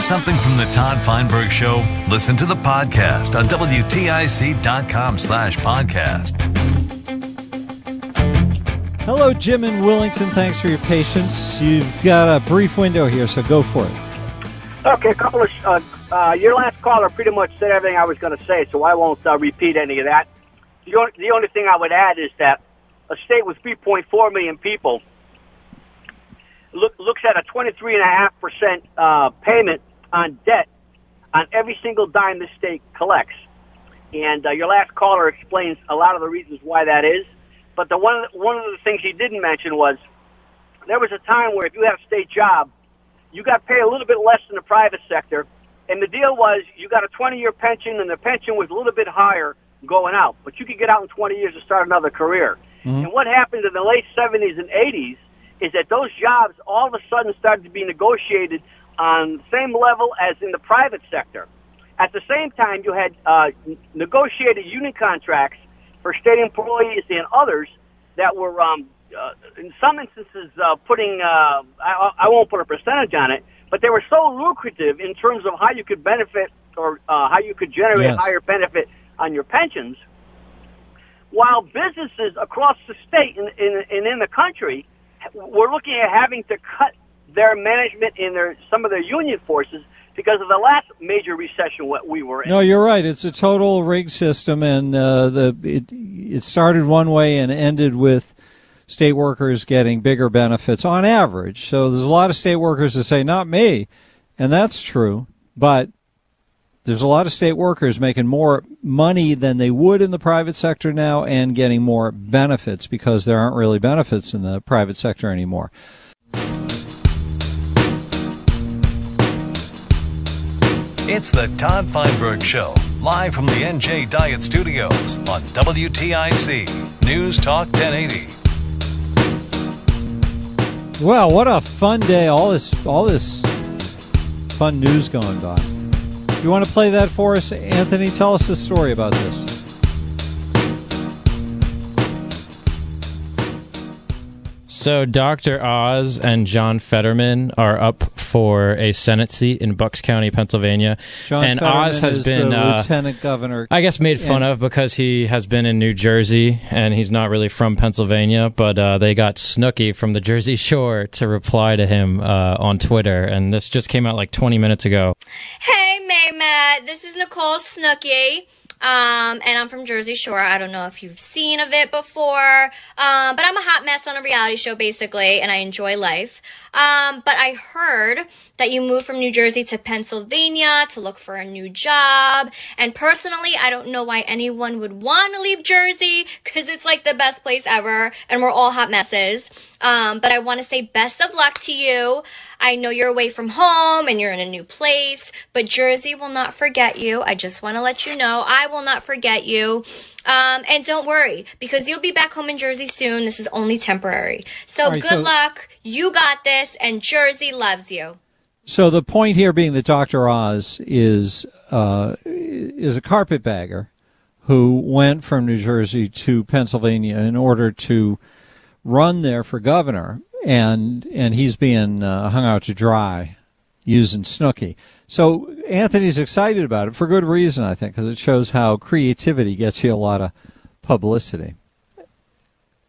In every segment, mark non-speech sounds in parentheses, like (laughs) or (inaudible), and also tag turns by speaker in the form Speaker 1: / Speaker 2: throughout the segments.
Speaker 1: Miss something from the Todd Feinberg Show? Listen to the podcast on WTIC.com slash podcast.
Speaker 2: Hello, Jim and Willington. Thanks for your patience. You've got a brief window here, so go for it.
Speaker 3: Okay, a couple of uh, uh, your last caller pretty much said everything I was going to say, so I won't uh, repeat any of that. The only, the only thing I would add is that a state with 3.4 million people look, looks at a 23.5 percent uh, payment on debt on every single dime the state collects. And uh, your last caller explains a lot of the reasons why that is. But the one one of the things he didn't mention was there was a time where if you had a state job, you got paid a little bit less than the private sector, and the deal was you got a 20-year pension, and the pension was a little bit higher going out, but you could get out in 20 years and start another career.
Speaker 2: Mm-hmm.
Speaker 3: And what happened in the late 70s and 80s is that those jobs all of a sudden started to be negotiated on the same level as in the private sector. At the same time, you had uh, negotiated union contracts for state employees and others that were, um, uh, in some instances, uh, putting, uh, I, I won't put a percentage on it, but they were so lucrative in terms of how you could benefit or uh, how you could generate
Speaker 2: Yes.
Speaker 3: higher benefit on your pensions. While businesses across the state and, and, and in the country were looking at having to cut their management and their some of their union forces because of the last major recession what we were in.
Speaker 2: No, you're right. It's a total rig system, and uh, the it it started one way and ended with state workers getting bigger benefits on average. So there's a lot of state workers that say, "Not me," and that's true. But there's a lot of state workers making more money than they would in the private sector now, and getting more benefits because there aren't really benefits in the private sector anymore.
Speaker 1: It's the Todd Feinberg Show, live from the NJ Diet Studios on WTIC News Talk 1080.
Speaker 2: Well, what a fun day! All this, all this fun news going by. You want to play that for us, Anthony? Tell us a story about this.
Speaker 4: So Dr. Oz and John Fetterman are up for a Senate seat in Bucks County, Pennsylvania.
Speaker 2: John
Speaker 4: and
Speaker 2: Fetterman
Speaker 4: Oz has
Speaker 2: is
Speaker 4: been
Speaker 2: the
Speaker 4: uh,
Speaker 2: lieutenant governor.
Speaker 4: I guess made fun
Speaker 2: And-
Speaker 4: of because he has been in New Jersey and he's not really from Pennsylvania. But uh, they got Snooki from the Jersey Shore to reply to him uh, on Twitter, and this just came out like 20 minutes ago.
Speaker 5: Hey, Mehmet. This is Nicole Snooki. Um, and I'm from Jersey Shore. I don't know if you've seen of it before. Um, but I'm a hot mess on a reality show, basically, and I enjoy life. Um, but I heard that you moved from New Jersey to Pennsylvania to look for a new job. And personally, I don't know why anyone would want to leave Jersey because it's like the best place ever and we're all hot messes. Um, but I want to say best of luck to you. I know you're away from home and you're in a new place, but Jersey will not forget you. I just want to let you know I will not forget you. Um, and don't worry because you'll be back home in Jersey soon. This is only temporary. So
Speaker 2: right,
Speaker 5: good
Speaker 2: so-
Speaker 5: luck. You got this and Jersey loves you.
Speaker 2: So the point here being that Dr. Oz is uh, is a carpetbagger who went from New Jersey to Pennsylvania in order to run there for governor, and and he's being uh, hung out to dry using Snooki. So Anthony's excited about it for good reason, I think, because it shows how creativity gets you a lot of publicity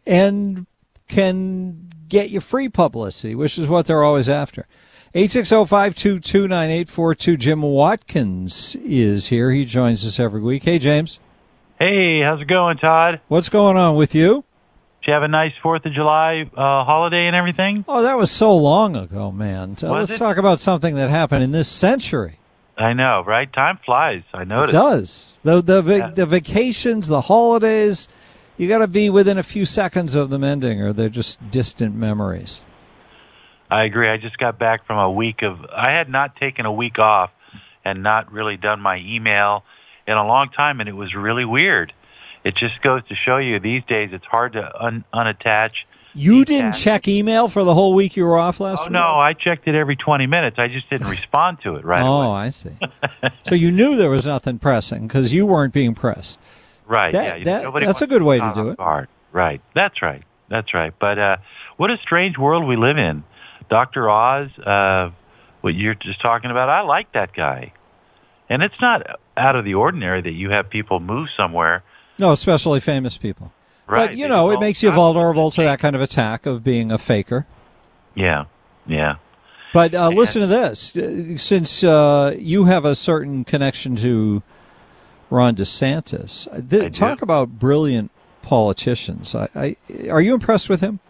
Speaker 2: and can get you free publicity, which is what they're always after. 860-522-9842. Jim Watkins is here. He joins us every week. Hey, James.
Speaker 6: Hey, how's it going, Todd?
Speaker 2: What's going on with you?
Speaker 6: Did you have a nice Fourth of July uh, holiday and everything?
Speaker 2: Oh, that was so long ago, man. So
Speaker 6: Was
Speaker 2: let's
Speaker 6: it?
Speaker 2: talk about something that happened in this century.
Speaker 6: I know, right? Time flies. I noticed.
Speaker 2: It does. The the
Speaker 6: Yeah.
Speaker 2: the vacations, the holidays, you got to be within a few seconds of them ending, or they're just distant memories.
Speaker 6: I agree. I just got back from a week of. I had not taken a week off and not really done my email in a long time, and it was really weird. It just goes to show you these days it's hard to un- unattach.
Speaker 2: You didn't check email for the whole week you were off last
Speaker 6: Oh
Speaker 2: week.
Speaker 6: no, I checked it every 20 minutes. I just didn't (laughs) respond to it right
Speaker 2: oh,
Speaker 6: away.
Speaker 2: I see. (laughs) so you knew there was nothing pressing because you weren't being pressed.
Speaker 6: Right.
Speaker 2: That-
Speaker 6: yeah.
Speaker 2: that- that's a good way to do it.
Speaker 6: guard. Right. That's right. That's right. But uh, what a strange world we live in. Dr. Oz, uh, what you're just talking about, I like that guy. And it's not out of the ordinary that you have people move somewhere.
Speaker 2: No, especially famous people.
Speaker 6: Right.
Speaker 2: But you know, it makes you vulnerable to that kind of attack of being a faker.
Speaker 6: Yeah. Yeah.
Speaker 2: But uh, listen to this: Uh, since uh, you have a certain connection to Ron DeSantis, uh, th- talk about brilliant politicians. I, I, are you impressed with him?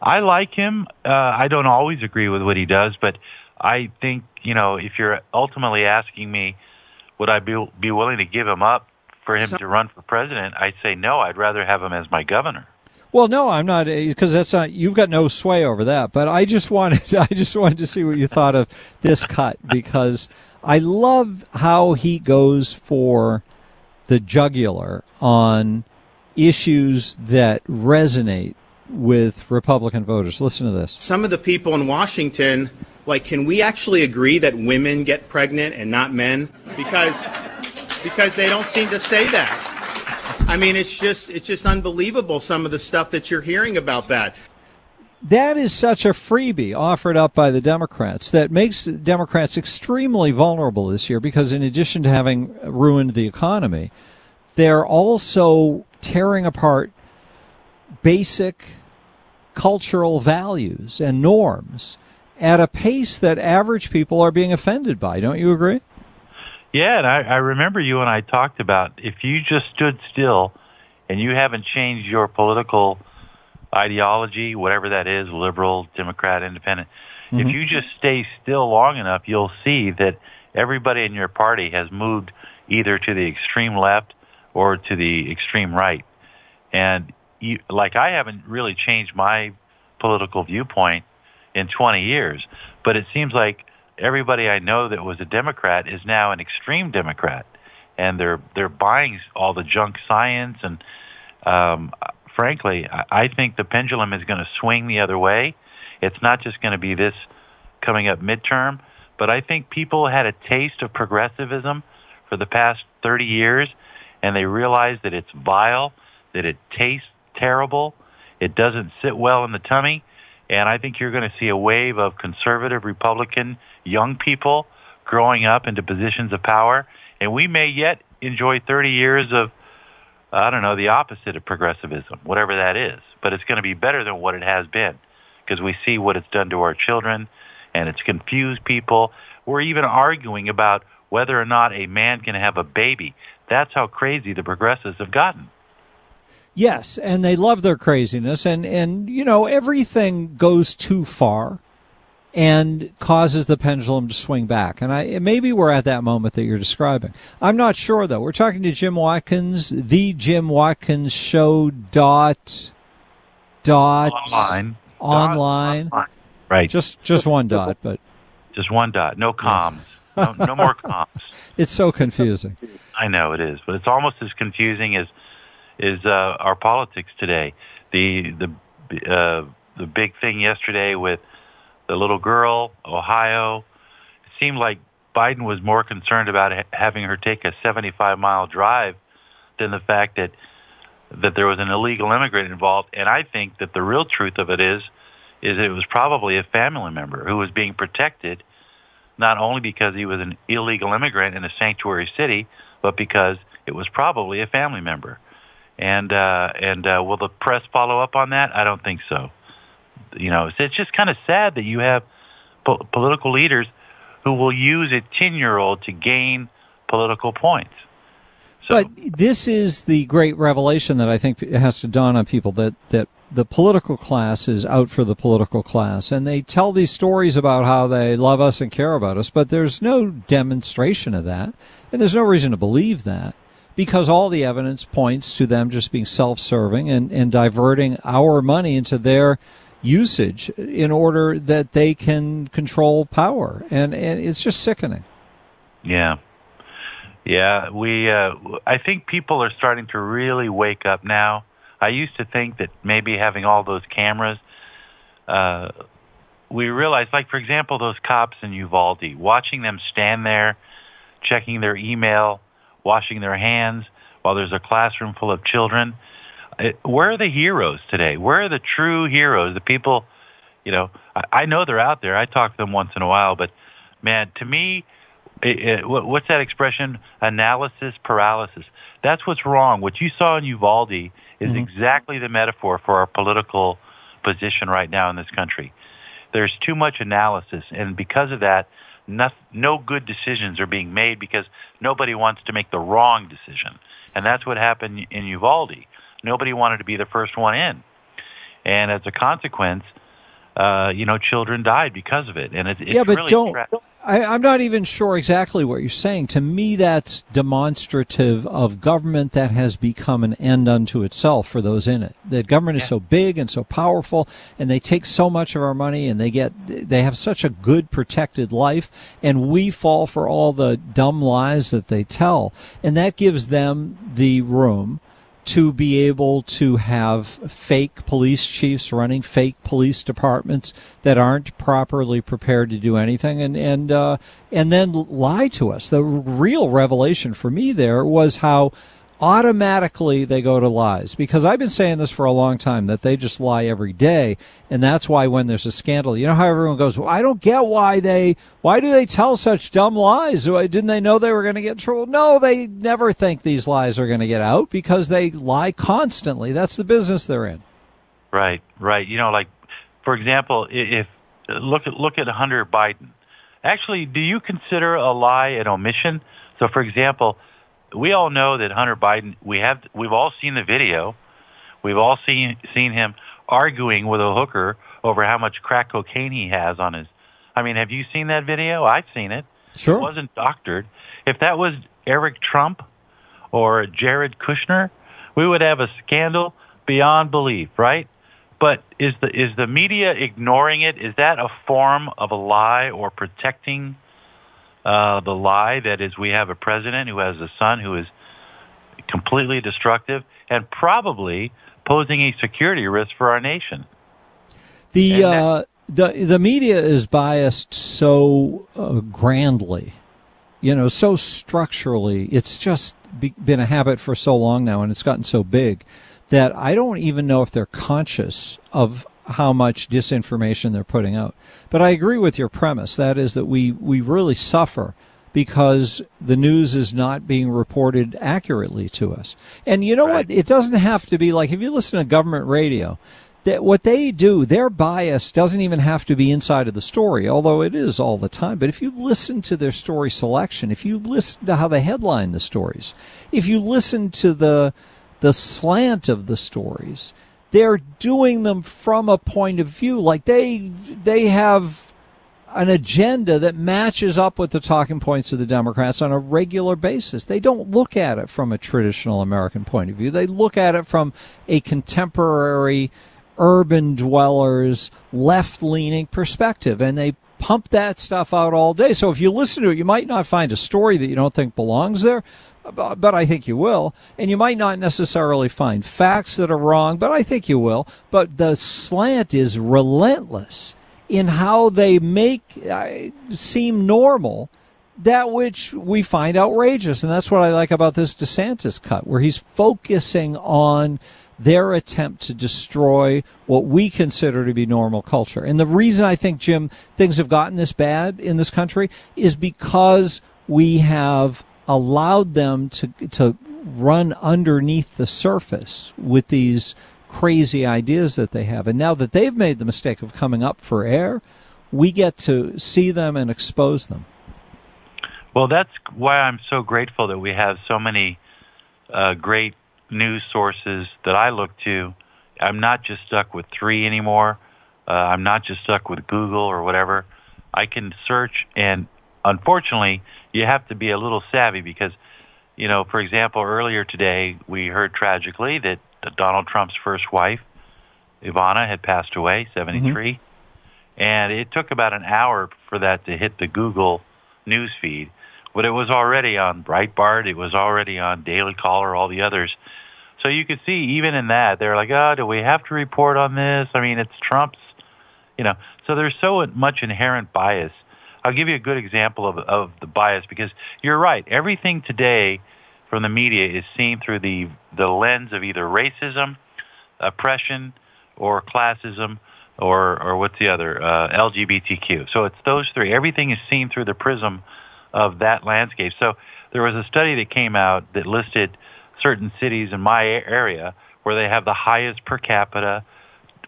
Speaker 6: I like him. Uh, I don't always agree with what he does, but I think you know if you're ultimately asking me, would I be be willing to give him up for him to run for president? I'd say no. I'd rather have him as my governor.
Speaker 2: Well, no, I'm not eh, because that's not. You've got no sway over that. But I just (laughs) wanted, I just wanted to see what you thought of this cut because I love how he goes for the jugular on issues that resonate with Republican voters. Listen to this.
Speaker 7: some of the people in Washington, like, can we actually agree that women get pregnant and not men? Because, because they don't seem to say that. I mean, it's just, it's just unbelievable some of the stuff that you're hearing about that.
Speaker 2: That is such a freebie offered up by the Democrats that makes Democrats extremely vulnerable this year because, in addition to having ruined the economy, they're also tearing apart basic cultural values and norms at a pace that average people are being offended by. Don't you agree?
Speaker 6: Yeah, and I, I remember you and I talked about if you just stood still and you haven't changed your political ideology, whatever that is, liberal, Democrat, independent, if mm-hmm. you just stay still long enough, you'll see that everybody in your party has moved either to the extreme left or to the extreme right. And you, like I haven't really changed my political viewpoint in 20 years, but it seems like everybody I know that was a Democrat is now an extreme Democrat, and they're they're buying all the junk science. And um, frankly, I, I think the pendulum is going to swing the other way. It's not just going to be this coming up midterm, but I think people had a taste of progressivism for the past 30 years, and they realize that it's vile, that it tastes terrible, it doesn't sit well in the tummy, and I think you're going to see a wave of conservative Republican young people growing up into positions of power, and we may yet enjoy 30 years of I don't know the opposite of progressivism, whatever that is, but it's going to be better than what it has been because we see what it's done to our children and it's confused people. We're even arguing about whether or not a man can have a baby. That's how crazy the progressives have gotten.
Speaker 2: Yes, and they love their craziness, and and you know everything goes too far, and causes the pendulum to swing back. And I maybe we're at that moment that you're describing. I'm not sure though. We're talking to Jim Watkins, the Jim Watkins Show dot dot
Speaker 6: Online.
Speaker 2: online.
Speaker 6: Online. Right.
Speaker 2: Just just one dot, but
Speaker 6: Just one dot. No comms. No, no more comms. (laughs)
Speaker 2: it's so confusing.
Speaker 6: I know it is, but it's almost as confusing as is uh, our politics today. The the uh, the big thing yesterday with the little girl, Ohio. It seemed like Biden was more concerned about ha- having her take a 75 mile drive than the fact that that there was an illegal immigrant involved. And I think that the real truth of it is is it was probably a family member who was being protected not only because he was an illegal immigrant in a sanctuary city, but because it was probably a family member. And uh, and uh, will the press follow up on that? I don't think so. You know, it's just kind of sad that you have po- political leaders who will use a ten-year-old to gain political points.
Speaker 2: So. But this is the great revelation that I think has to dawn on people that that the political class is out for the political class and they tell these stories about how they love us and care about us but there's no demonstration of that and there's no reason to believe that because all the evidence points to them just being self-serving and, and diverting our money into their usage in order that they can control power. And, and it's just sickening.
Speaker 6: Yeah. Yeah we uh, i think people are starting to really wake up now. I used to think that maybe having all those cameras, uh, we realized, like for example, those cops in Uvalde, watching them stand there, checking their email, washing their hands while there's a classroom full of children. It, where are the heroes today? Where are the true heroes? The people, you know, I, I know they're out there. I talk to them once in a while, but man, to me, it, it, what's that expression? Analysis paralysis. That's what's wrong. What you saw in Uvalde is mm-hmm. exactly the metaphor for our political position right now in this country. There's too much analysis, and because of that, no, no good decisions are being made because nobody wants to make the wrong decision. And that's what happened in Uvalde. Nobody wanted to be the first one in. And as a consequence, uh, you know, children died because of it. And it, it's
Speaker 2: yeah, but
Speaker 6: really
Speaker 2: don't. Tra- I, I'm not even sure exactly what you're saying. To me, that's demonstrative of government that has become an end unto itself for those in it. That government is so big and so powerful, and they take so much of our money, and they get they have such a good protected life, and we fall for all the dumb lies that they tell, and that gives them the room to be able to have fake police chiefs running fake police departments that aren't properly prepared to do anything and and uh, and then lie to us. The real revelation for me there was how automatically they go to lies. Because I've been saying this for a long time that they just lie every day and that's why when there's a scandal you know how everyone goes well, I don't get why they why do they tell such dumb lies? Didn't they know they were going to get in trouble? No they never think these lies are going to get out because they lie constantly. That's the business they're in.
Speaker 6: Right right. You know like for example if look at look at Hunter Biden. Actually do you consider a lie an omission? So for example we all know that Hunter Biden. We have we've all seen the video. We've all seen seen him arguing with a hooker over how much crack cocaine he has on his. I mean, have you seen that video? I've seen it.
Speaker 2: Sure.
Speaker 6: It wasn't doctored. If that was Eric Trump or Jared Kushner, we would have a scandal beyond belief, right? But is the is the media ignoring it? Is that a form of a lie or protecting uh, the lie that is we have a president who has a son who is completely destructive and probably posing a security risk for our nation.
Speaker 2: The uh, the the media is biased so uh, grandly, you know, so structurally. It's just be, been a habit for so long now, and it's gotten so big that I don't even know if they're conscious of how much disinformation they're putting out. But I agree with your premise. That is that we, we really suffer because the news is not being reported accurately to us. And you know right. what? It doesn't have to be like if you listen to government radio, that what they do, their bias doesn't even have to be inside of the story, although it is all the time. But if you listen to their story selection, if you listen to how they headline the stories, if you listen to the the slant of the stories, they're doing them from a point of view like they they have an agenda that matches up with the talking points of the Democrats on a regular basis. They don't look at it from a traditional American point of view. They look at it from a contemporary urban dwellers left leaning perspective and they pump that stuff out all day. So if you listen to it, you might not find a story that you don't think belongs there, but I think you will. And you might not necessarily find facts that are wrong, but I think you will. But the slant is relentless in how they make uh, seem normal that which we find outrageous. And that's what I like about this DeSantis cut, where he's focusing on their attempt to destroy what we consider to be normal culture. And the reason I think, Jim, things have gotten this bad in this country is because we have allowed them to to run underneath the surface with these crazy ideas that they have. And now that they've made the mistake of coming up for air, we get to see them and expose them.
Speaker 6: Well, that's why I'm so grateful that we have so many uh, great news sources that I look to. I'm not just stuck with three anymore. Uh, I'm not just stuck with Google or whatever. I can search, and unfortunately, you have to be a little savvy because, you know, for example, earlier today we heard tragically that Donald Trump's first wife, Ivana, had passed away, 73. Mm-hmm. And it took about an hour for that to hit the Google news feed, but it was already on Breitbart, it was already on Daily Caller, all the others. So you could see even in that they're like, "Oh, do we have to report on this?" I mean, it's Trump's, you know. So there's so much inherent bias. I'll give you a good example of of the bias because you're right. Everything today from the media is seen through the the lens of either racism, oppression, or classism, or or what's the other uh, LGBTQ. So it's those three. Everything is seen through the prism of that landscape. So there was a study that came out that listed certain cities in my area where they have the highest per capita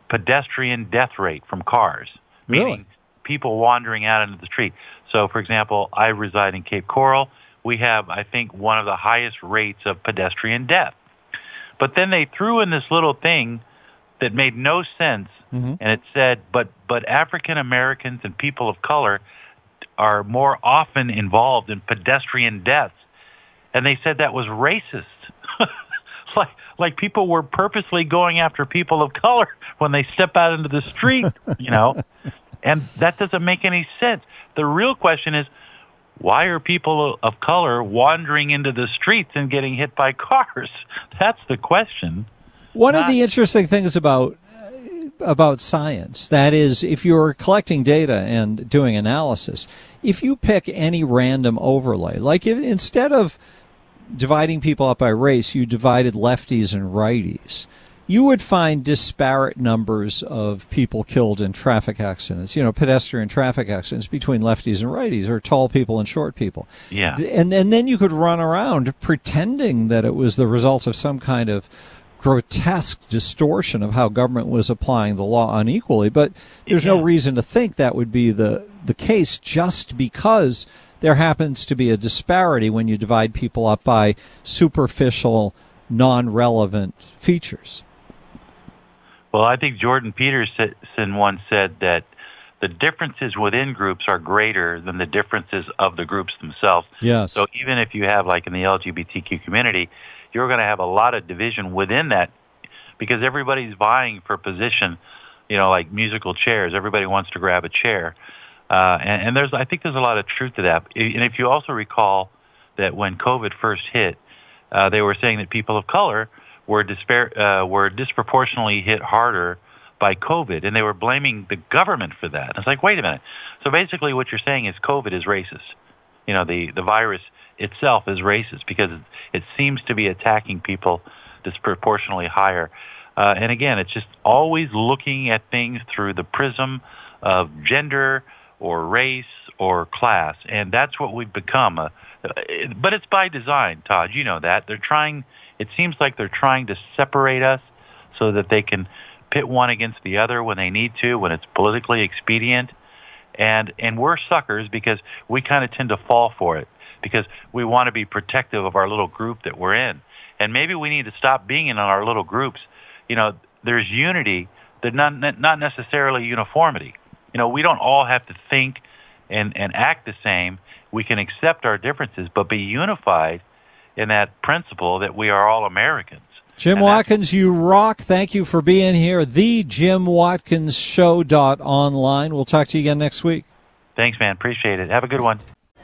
Speaker 6: pedestrian death rate from cars,
Speaker 2: really?
Speaker 6: People wandering out into the street. So, for example, I reside in Cape Coral. We have, I think, one of the highest rates of pedestrian death. But then they threw in this little thing that made no sense,
Speaker 2: mm-hmm.
Speaker 6: and it said, "But but African Americans and people of color are more often involved in pedestrian deaths," and they said that was racist. (laughs) like like people were purposely going after people of color when they step out into the street, you know. (laughs) and that doesn't make any sense. The real question is why are people of color wandering into the streets and getting hit by cars? (laughs) That's the question.
Speaker 2: One Not, of the interesting things about uh, about science that is if you're collecting data and doing analysis, if you pick any random overlay, like if, instead of dividing people up by race, you divided lefties and righties, you would find disparate numbers of people killed in traffic accidents, you know, pedestrian traffic accidents between lefties and righties or tall people and short people.
Speaker 6: Yeah.
Speaker 2: And, and then you could run around pretending that it was the result of some kind of grotesque distortion of how government was applying the law unequally. But there's yeah. no reason to think that would be the, the case just because there happens to be a disparity when you divide people up by superficial, non relevant features.
Speaker 6: Well, I think Jordan Peterson once said that the differences within groups are greater than the differences of the groups themselves.
Speaker 2: Yes.
Speaker 6: So even if you have, like in the LGBTQ community, you're going to have a lot of division within that because everybody's vying for position. You know, like musical chairs. Everybody wants to grab a chair. Uh, and, and there's, I think there's a lot of truth to that. And if you also recall that when COVID first hit, uh, they were saying that people of color were, disparate, uh, were disproportionately hit harder by COVID, and they were blaming the government for that. It's like, wait a minute. So basically, what you're saying is COVID is racist. You know, the the virus itself is racist because it, it seems to be attacking people disproportionately higher. Uh, and again, it's just always looking at things through the prism of gender, or race or class, and that's what we've become. Uh, but it's by design, Todd. You know that they're trying. It seems like they're trying to separate us so that they can pit one against the other when they need to, when it's politically expedient. And and we're suckers because we kind of tend to fall for it because we want to be protective of our little group that we're in. And maybe we need to stop being in our little groups. You know, there's unity, but not not necessarily uniformity. You know, we don't all have to think and, and act the same. We can accept our differences, but be unified in that principle that we are all Americans.
Speaker 2: Jim and Watkins, you rock. Thank you for being here. The Jim Watkins Show dot online. We'll talk to you again next week.
Speaker 6: Thanks, man. Appreciate it. Have a good one.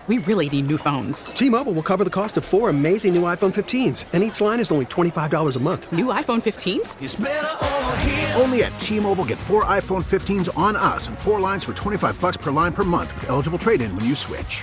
Speaker 8: We really need new phones.
Speaker 9: T-Mobile will cover the cost of four amazing new iPhone 15s, and each line is only $25 a month.
Speaker 8: New iPhone 15s?
Speaker 10: Only at T-Mobile get four iPhone 15s on us and four lines for 25 bucks per line per month with eligible trade-in when you switch.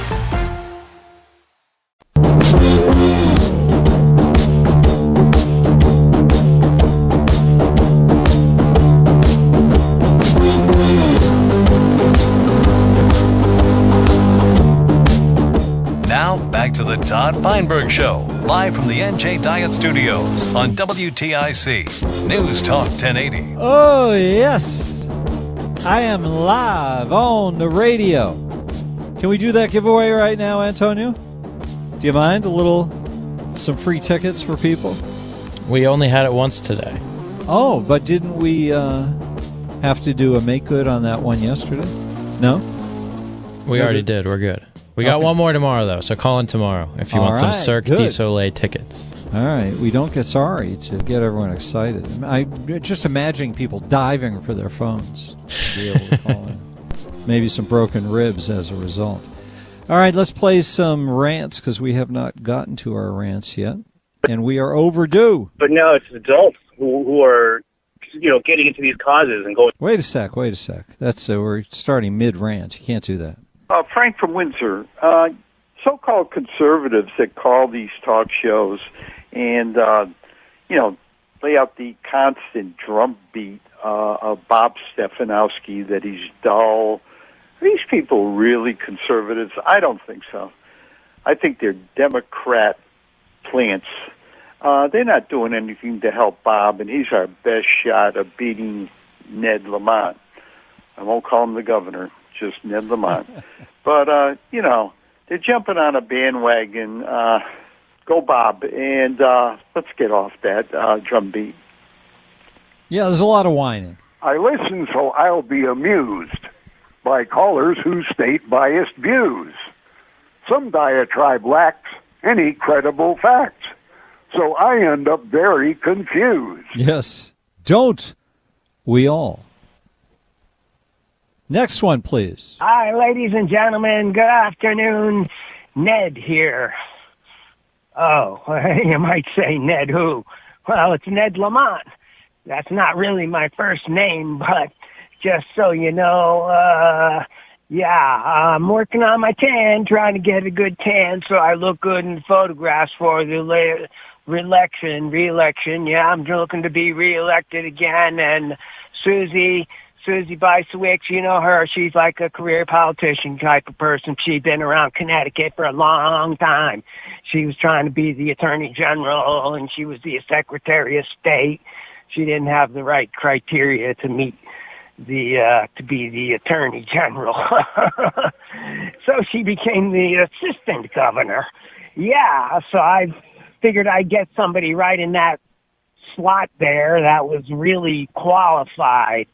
Speaker 1: To Feinberg Show, live from the NJ Diet Studios on WTIC News Talk 1080.
Speaker 2: Oh, yes. I am live on the radio. Can we do that giveaway right now, Antonio? Do you mind? A little, some free tickets for people?
Speaker 4: We only had it once today.
Speaker 2: Oh, but didn't we uh, have to do a make good on that one yesterday? No?
Speaker 4: We
Speaker 2: No,
Speaker 4: already did. We're good. We got
Speaker 2: Okay.
Speaker 4: one more tomorrow, though, so call in tomorrow if you
Speaker 2: All
Speaker 4: want some Cirque
Speaker 2: good.
Speaker 4: du Soleil tickets.
Speaker 2: All right, we don't get sorry to get everyone excited. I just imagining people diving for their phones to be able to call in. (laughs) Maybe some broken ribs as a result. All right, let's play some rants because we have not gotten to our rants yet, and we are overdue.
Speaker 11: But now it's adults who, who are, you know, getting into these causes and going.
Speaker 2: Wait a sec, wait a sec. That's uh, we're starting mid rant. You can't do that.
Speaker 12: Uh, Frank from Windsor. Uh, so-called conservatives that call these talk shows and uh, you know lay out the constant drumbeat uh, of Bob Stefanowski that he's dull. Are these people really conservatives? I don't think so. I think they're Democrat plants. Uh, they're not doing anything to help Bob, and he's our best shot of beating Ned Lamont. I won't call him the governor, just Ned Lamont. (laughs) but uh, you know, they're jumping on a bandwagon. Uh, go Bob, and uh, let's get off that uh, drumbeat.
Speaker 2: Yeah, there's a lot of whining.
Speaker 13: I listen so I'll be amused by callers who state biased views. Some diatribe lacks any credible facts, so I end up very confused.
Speaker 2: Yes, don't we all? Next one, please.
Speaker 14: Hi, ladies and gentlemen. Good afternoon. Ned here. Oh, (laughs) you might say Ned who? Well, it's Ned Lamont. That's not really my first name, (laughs) but just so you know, uh, yeah, I'm working on my tan, trying to get a good tan so I look good in photographs for the re-election. Re-election, yeah, I'm looking to be re-elected again. And Susie, Susie Bysiewicz, you know her. She's like a career politician type of person. She's been around Connecticut for a long time. She was trying to be the attorney general, and she was the secretary of state. She didn't have the right criteria to meet the uh to be the attorney general. (laughs) so she became the assistant governor. Yeah, so I figured I'd get somebody right in that slot there that was really qualified.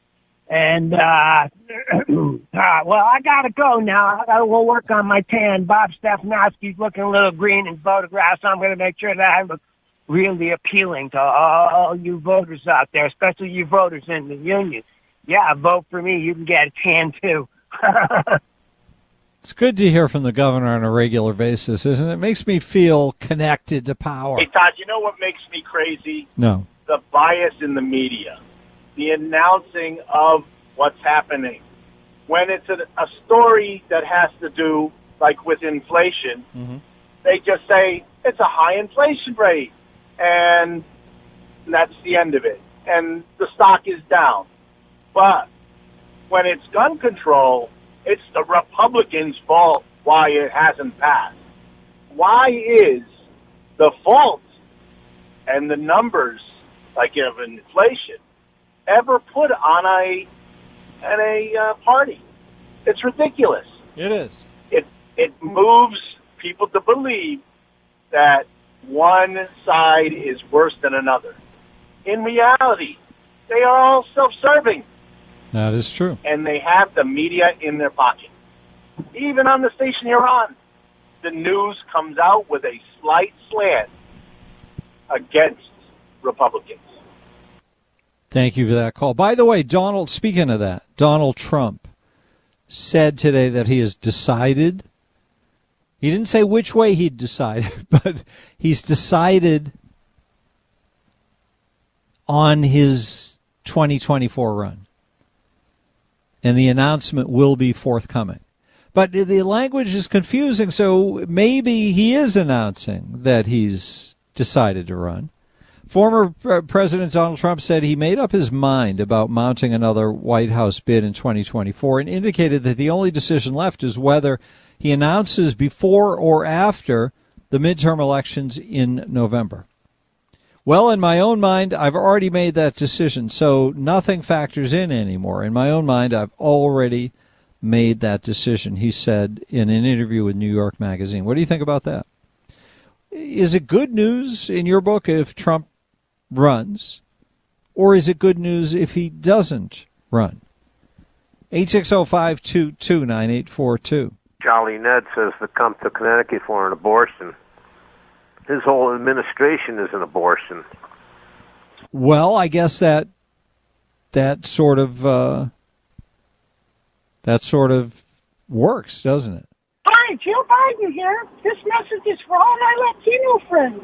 Speaker 14: And uh, (clears throat) uh well, I gotta go now. I gotta go work on my tan. Bob Stefanowski's looking a little green in photographs. So I'm gonna make sure that I look really appealing to all you voters out there, especially you voters in the union. Yeah, vote for me. You can get a tan too. (laughs)
Speaker 2: It's good to hear from the governor on a regular basis, isn't it? It makes me feel connected to power.
Speaker 15: Hey, Todd, you know what makes me crazy?
Speaker 2: No.
Speaker 15: The bias in the media, the announcing of what's happening. When it's a, a story that has to do, like with inflation, mm-hmm. they just say it's a high inflation rate, and that's the end of it. And the stock is down. But when it's gun control, it's the Republicans' fault why it hasn't passed. Why is the fault and the numbers like of inflation ever put on a at a uh, party. It's ridiculous.
Speaker 2: It is.
Speaker 15: It it moves people to believe that one side is worse than another. In reality, they are all self-serving
Speaker 2: That is true.
Speaker 15: and they have the media in their pocket. Even on the station you're on, the news comes out with a slight slant against Republicans.
Speaker 2: Thank you for that call. By the way, Donald, speaking of that, Donald Trump said today that he has decided. He didn't say which way he'd decided, (laughs) but he's decided on his 2024 run. And the announcement will be forthcoming. But the language is confusing, so maybe he is announcing that he's decided to run. Former President Donald Trump said he made up his mind about mounting another White House bid in 2024 and indicated that the only decision left is whether he announces before or after the midterm elections in November. Well, in my own mind, I've already made that decision, so nothing factors in anymore. In my own mind, I've already made that decision, he said in an interview with New York Magazine. What do you think about that? Is it good news in your book if Trump runs, or is it good news if he doesn't run? 860-522-9842.
Speaker 16: Jolly Ned says to come to Connecticut for an abortion. His whole administration is an abortion.
Speaker 2: Well, I guess that that sort of uh, that sort of works, doesn't it?
Speaker 17: Hi, Joe Biden here. This message is for all my Latino friends.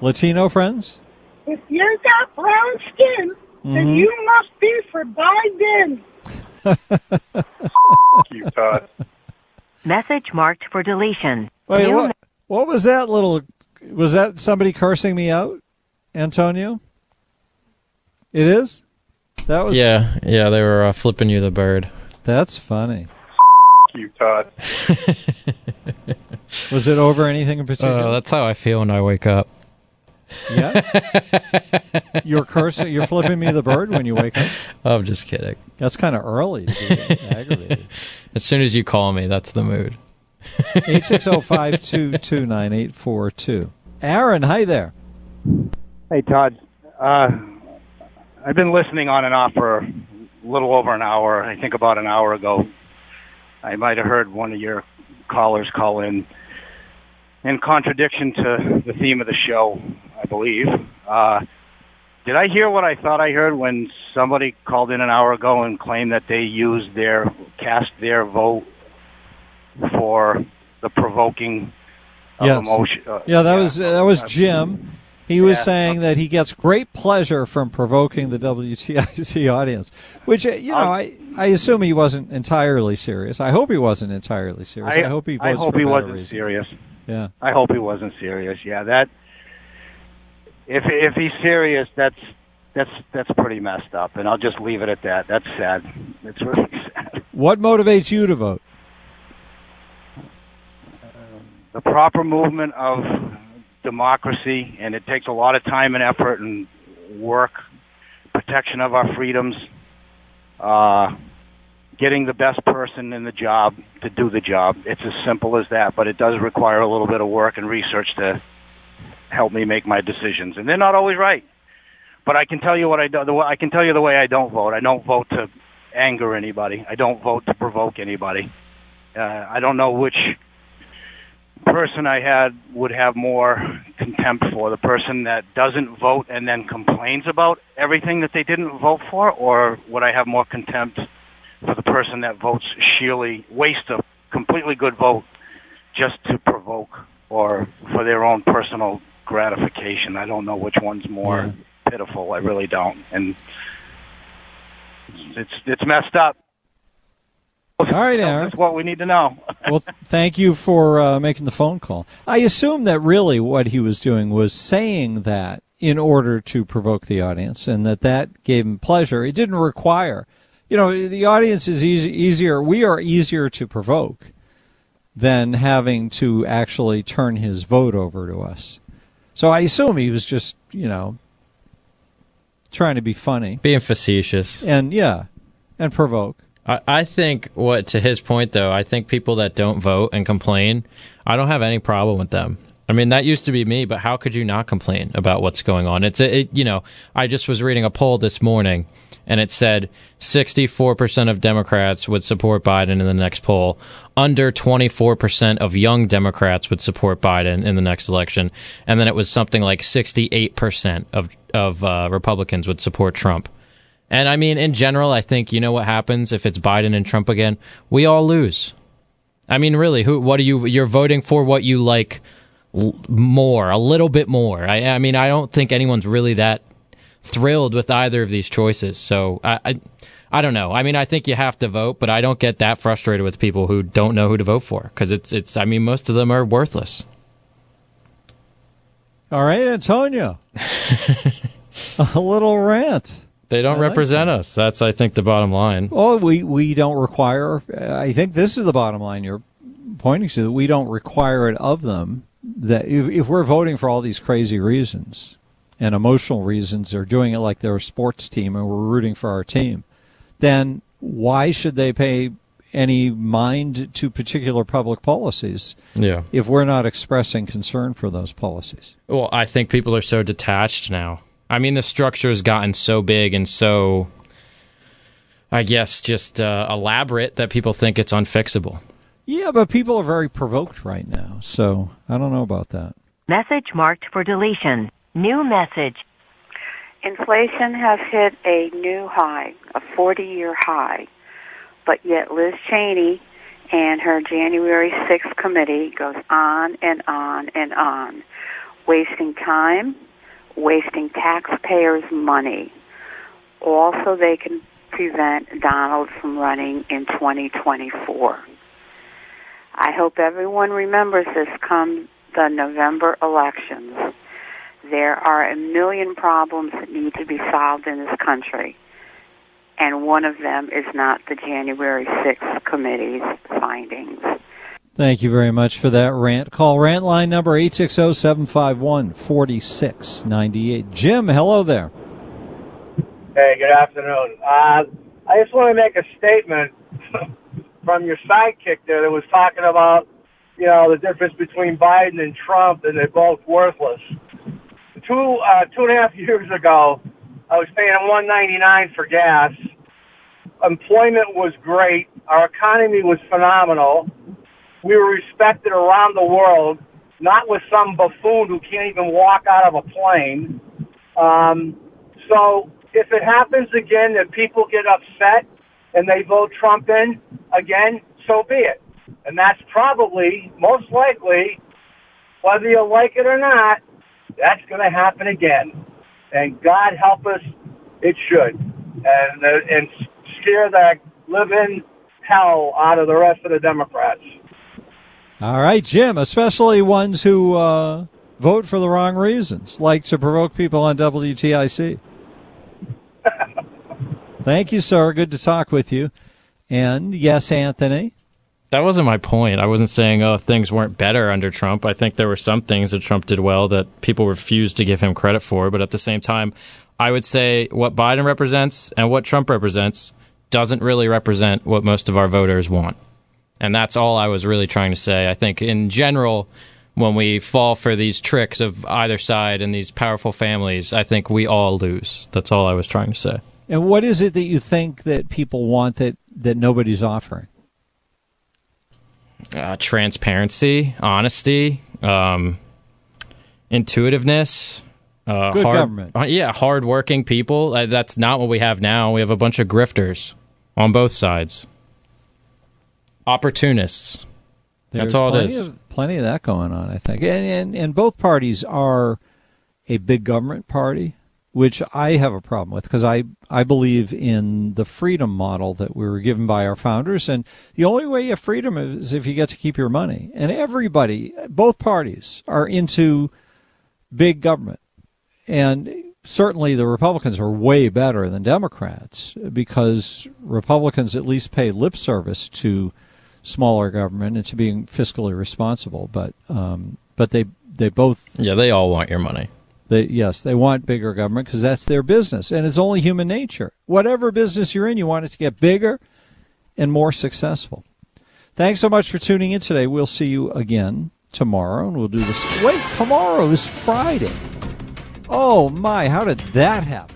Speaker 2: Latino friends?
Speaker 17: If you got brown skin, then
Speaker 2: Mhm.
Speaker 17: you must be for Biden.
Speaker 15: you, Todd.
Speaker 18: Message marked for deletion.
Speaker 2: Wait,
Speaker 18: New
Speaker 2: what, what was that little? Was that somebody cursing me out, Antonio? It is. That was
Speaker 4: yeah, yeah, they were uh, flipping you the bird.
Speaker 2: That's funny.
Speaker 15: you, Todd. (laughs)
Speaker 2: Was it over anything in (laughs) particular?
Speaker 4: Uh, that's how I feel when I wake up.
Speaker 2: Yeah. (laughs) you're cursing. You're flipping me the bird when you wake up.
Speaker 4: I'm just kidding.
Speaker 2: That's kind of early to be aggravated. (laughs)
Speaker 4: As soon as you call me, that's the mood.
Speaker 2: Eight six zero five two two nine eight four two. Aaron, hi there.
Speaker 19: Hey, Todd. Uh, I've been listening on and off for a little over an hour. I think about an hour ago, I might have heard one of your callers call in in contradiction to the theme of the show, I believe. Uh, did I hear what I thought I heard when somebody called in an hour ago and claimed that they used their cast their vote for the provoking of
Speaker 2: Yes.
Speaker 19: emotion? Uh,
Speaker 2: Yeah, that was that was
Speaker 19: uh,
Speaker 2: Jim. He was
Speaker 19: Yeah.
Speaker 2: saying that he gets great pleasure from provoking the WTIC (laughs) audience, which uh, you know I, I assume he wasn't entirely serious. I hope he wasn't entirely serious. I, hope he
Speaker 19: I hope he wasn't
Speaker 2: reasons.
Speaker 19: serious.
Speaker 2: Yeah.
Speaker 19: I hope he wasn't serious. Yeah, that if if he's serious, that's that's that's pretty messed up, and I'll just leave it at that. That's sad. It's really (laughs) sad.
Speaker 2: What motivates you to vote?
Speaker 19: The proper movement of democracy, and it takes a lot of time and effort and work, protection of our freedoms, uh, getting the best person in the job to do the job. It's as simple as that, but it does require a little bit of work and research to help me make my decisions, and they're not always right. But I can tell you what I do. The I can tell you the way I don't vote. I don't vote to anger anybody. I don't vote to provoke anybody. Uh, I don't know which person I had would have more contempt for the person that doesn't vote and then complains about everything that they didn't vote for, or would I have more contempt for the person that votes sheerly, waste a completely good vote just to provoke or for their own personal gratification? I don't know which one's more pitiful. I really don't, and it's it's messed up.
Speaker 2: All right, Aaron.
Speaker 19: That's what we need to know. (laughs)
Speaker 2: well, thank you for uh, making the phone call. I assume that really what he was doing was saying that in order to provoke the audience, and that that gave him pleasure. It didn't require, you know, the audience is easy, easier. We are easier to provoke than having to actually turn his vote over to us. So I assume he was just, you know, trying to be funny.
Speaker 4: Being facetious.
Speaker 2: And yeah, and provoke.
Speaker 4: I, I think what to his point though, I think people that don't vote and complain, I don't have any problem with them. I mean, that used to be me, but how could you not complain about what's going on? It's it, you know, I just was reading a poll this morning and it said 64% of Democrats would support Biden in the next poll. Under 24% of young Democrats would support Biden in the next election. And then it was something like 68% of, of uh, Republicans would support Trump. And I mean, in general, I think you know what happens if it's Biden and Trump again? We all lose. I mean, really, who? What are you? You're voting for what you like more, a little bit more. I, I mean, I don't think anyone's really that thrilled with either of these choices. So I, I, I don't know. I mean, I think you have to vote, but I don't get that frustrated with people who don't know who to vote for because it's it's. I mean, most of them are worthless.
Speaker 2: All right, Antonio. (laughs) a little rant.
Speaker 4: They don't
Speaker 2: I like
Speaker 4: represent us. That's, I think, the bottom line.
Speaker 2: Well, we we don't require. Uh, I think this is the bottom line you're pointing to. That we don't require it of them. That if, if we're voting for all these crazy reasons and emotional reasons, they're doing it like they're a sports team and we're rooting for our team. Then why should they pay any mind to particular public policies?
Speaker 4: Yeah.
Speaker 2: If we're not expressing concern for those policies.
Speaker 4: Well, I think people are so detached now. I mean, the structure has gotten so big and so, I guess, just uh, elaborate that people think it's unfixable.
Speaker 2: Yeah, but people are very provoked right now, so I don't know about that.
Speaker 18: Message marked for deletion. New message.
Speaker 20: Inflation has hit a new high, a 40 year high, but yet Liz Cheney and her January 6th committee goes on and on and on, wasting time, wasting taxpayers' money. Also, they can prevent Donald from running in 2024. I hope everyone remembers this come the November elections. There are a million problems that need to be solved in this country, and one of them is not the January 6th committee's findings.
Speaker 2: Thank you very much for that rant. Call rant line number 860 751 4698. Jim, hello there.
Speaker 21: Hey, good afternoon. Uh, I just want to make a statement (laughs) from your sidekick there that was talking about, you know, the difference between Biden and Trump, and they're both worthless. Two uh, two and a half years ago, I was paying one ninety nine for gas. Employment was great. Our economy was phenomenal. We were respected around the world, not with some buffoon who can't even walk out of a plane. Um, so if it happens again that people get upset and they vote Trump in again, so be it. And that's probably, most likely, whether you like it or not, that's going to happen again. And God help us, it should. And, uh, and scare the living hell out of the rest of the Democrats.
Speaker 2: All right, Jim, especially ones who uh, vote for the wrong reasons, like to provoke people on WTIC. (laughs) Thank you, sir. Good to talk with you. And yes, Anthony.
Speaker 4: That wasn't my point. I wasn't saying, oh, things weren't better under Trump. I think there were some things that Trump did well that people refused to give him credit for. But at the same time, I would say what Biden represents and what Trump represents doesn't really represent what most of our voters want. And that's all I was really trying to say. I think in general, when we fall for these tricks of either side and these powerful families, I think we all lose. That's all I was trying to say.
Speaker 2: And what is it that you think that people want that, that nobody's offering?
Speaker 4: Uh, transparency, honesty, um, intuitiveness. Uh,
Speaker 2: Good
Speaker 4: hard,
Speaker 2: government.
Speaker 4: uh, yeah, hardworking people. Uh, that's not what we have now. We have a bunch of grifters on both sides. Opportunists.
Speaker 2: There's
Speaker 4: that's all it is.
Speaker 2: Of, plenty of that going on, I think. And, and, and both parties are a big government party, which I have a problem with because I, I believe in the freedom model that we were given by our founders. And the only way you have freedom is if you get to keep your money. And everybody, both parties, are into big government. And certainly the Republicans are way better than Democrats because Republicans at least pay lip service to smaller government and to being fiscally responsible. But um, but they they both
Speaker 4: Yeah, they all want your money.
Speaker 2: They yes they want bigger government because that's their business and it's only human nature. Whatever business you're in, you want it to get bigger and more successful. Thanks so much for tuning in today. We'll see you again tomorrow, and we'll do this. Wait, tomorrow is Friday. Oh my, how did that happen?